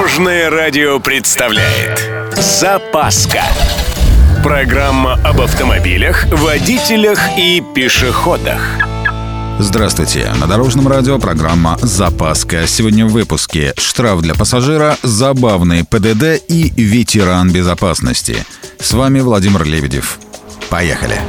Дорожное радио представляет Запаска Программа об автомобилях, водителях и пешеходах Здравствуйте! На Дорожном радио программа «Запаска». Сегодня в выпуске штраф для пассажира, забавный ПДД и ветеран безопасности. С вами Владимир Лебедев. Поехали!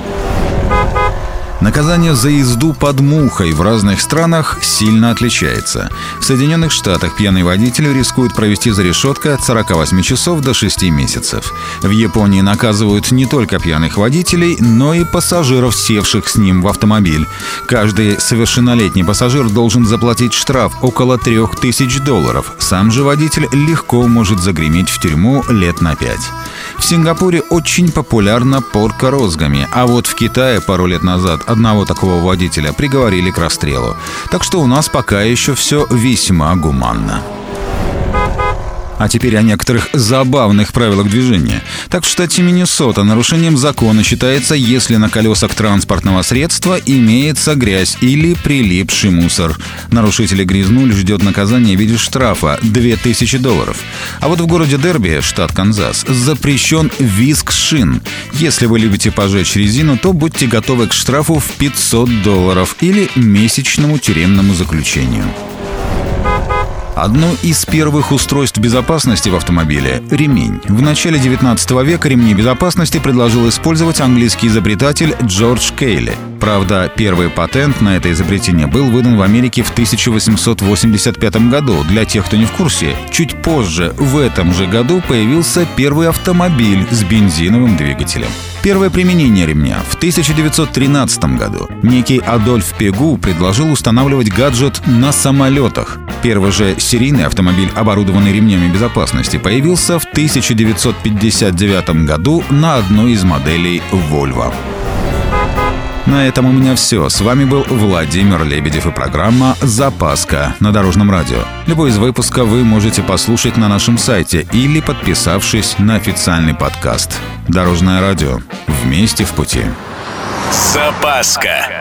Наказание за езду под мухой в разных странах сильно отличается. В Соединенных Штатах пьяный водитель рискует провести за решеткой от 48 часов до 6 месяцев. В Японии наказывают не только пьяных водителей, но и пассажиров, севших с ним в автомобиль. Каждый совершеннолетний пассажир должен заплатить штраф около 3000 долларов. Сам же водитель легко может загреметь в тюрьму лет на 5. В Сингапуре очень популярна порка розгами, а вот в Китае пару лет назад одного такого водителя приговорили к расстрелу. Так что у нас пока еще все весьма гуманно. А теперь о некоторых забавных правилах движения. Так в штате Миннесота нарушением закона считается, если на колесах транспортного средства имеется грязь или прилипший мусор. Нарушители грязнуль ждет наказание в виде штрафа 2000 долларов. А вот в городе Дерби, штат Канзас, запрещен виск шин. Если вы любите пожечь резину, то будьте готовы к штрафу в 500 долларов или месячному тюремному заключению. Одно из первых устройств безопасности в автомобиле – ремень. В начале 19 века ремни безопасности предложил использовать английский изобретатель Джордж Кейли. Правда, первый патент на это изобретение был выдан в Америке в 1885 году. Для тех, кто не в курсе, чуть позже, в этом же году, появился первый автомобиль с бензиновым двигателем. Первое применение ремня в 1913 году. Некий Адольф Пегу предложил устанавливать гаджет на самолетах. Первый же серийный автомобиль, оборудованный ремнями безопасности, появился в 1959 году на одной из моделей Volvo. На этом у меня все. С вами был Владимир Лебедев и программа «Запаска» на Дорожном радио. Любой из выпуска вы можете послушать на нашем сайте или подписавшись на официальный подкаст. Дорожное радио. Вместе в пути. Запаска.